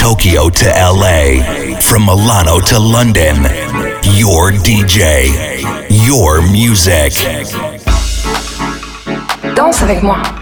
Tokyo to LA, from Milano to London. Your DJ, your music. Danse avec moi.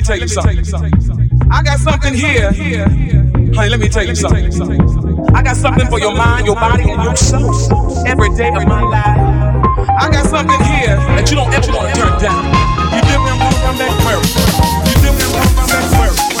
Tell you something. I got something here. Honey, let me tell you something. I got something for your mind, your body, and your soul every day of my life. I got something here that you don't ever want to turn down. You me, I'm gonna come back where? You did me, I'm gonna back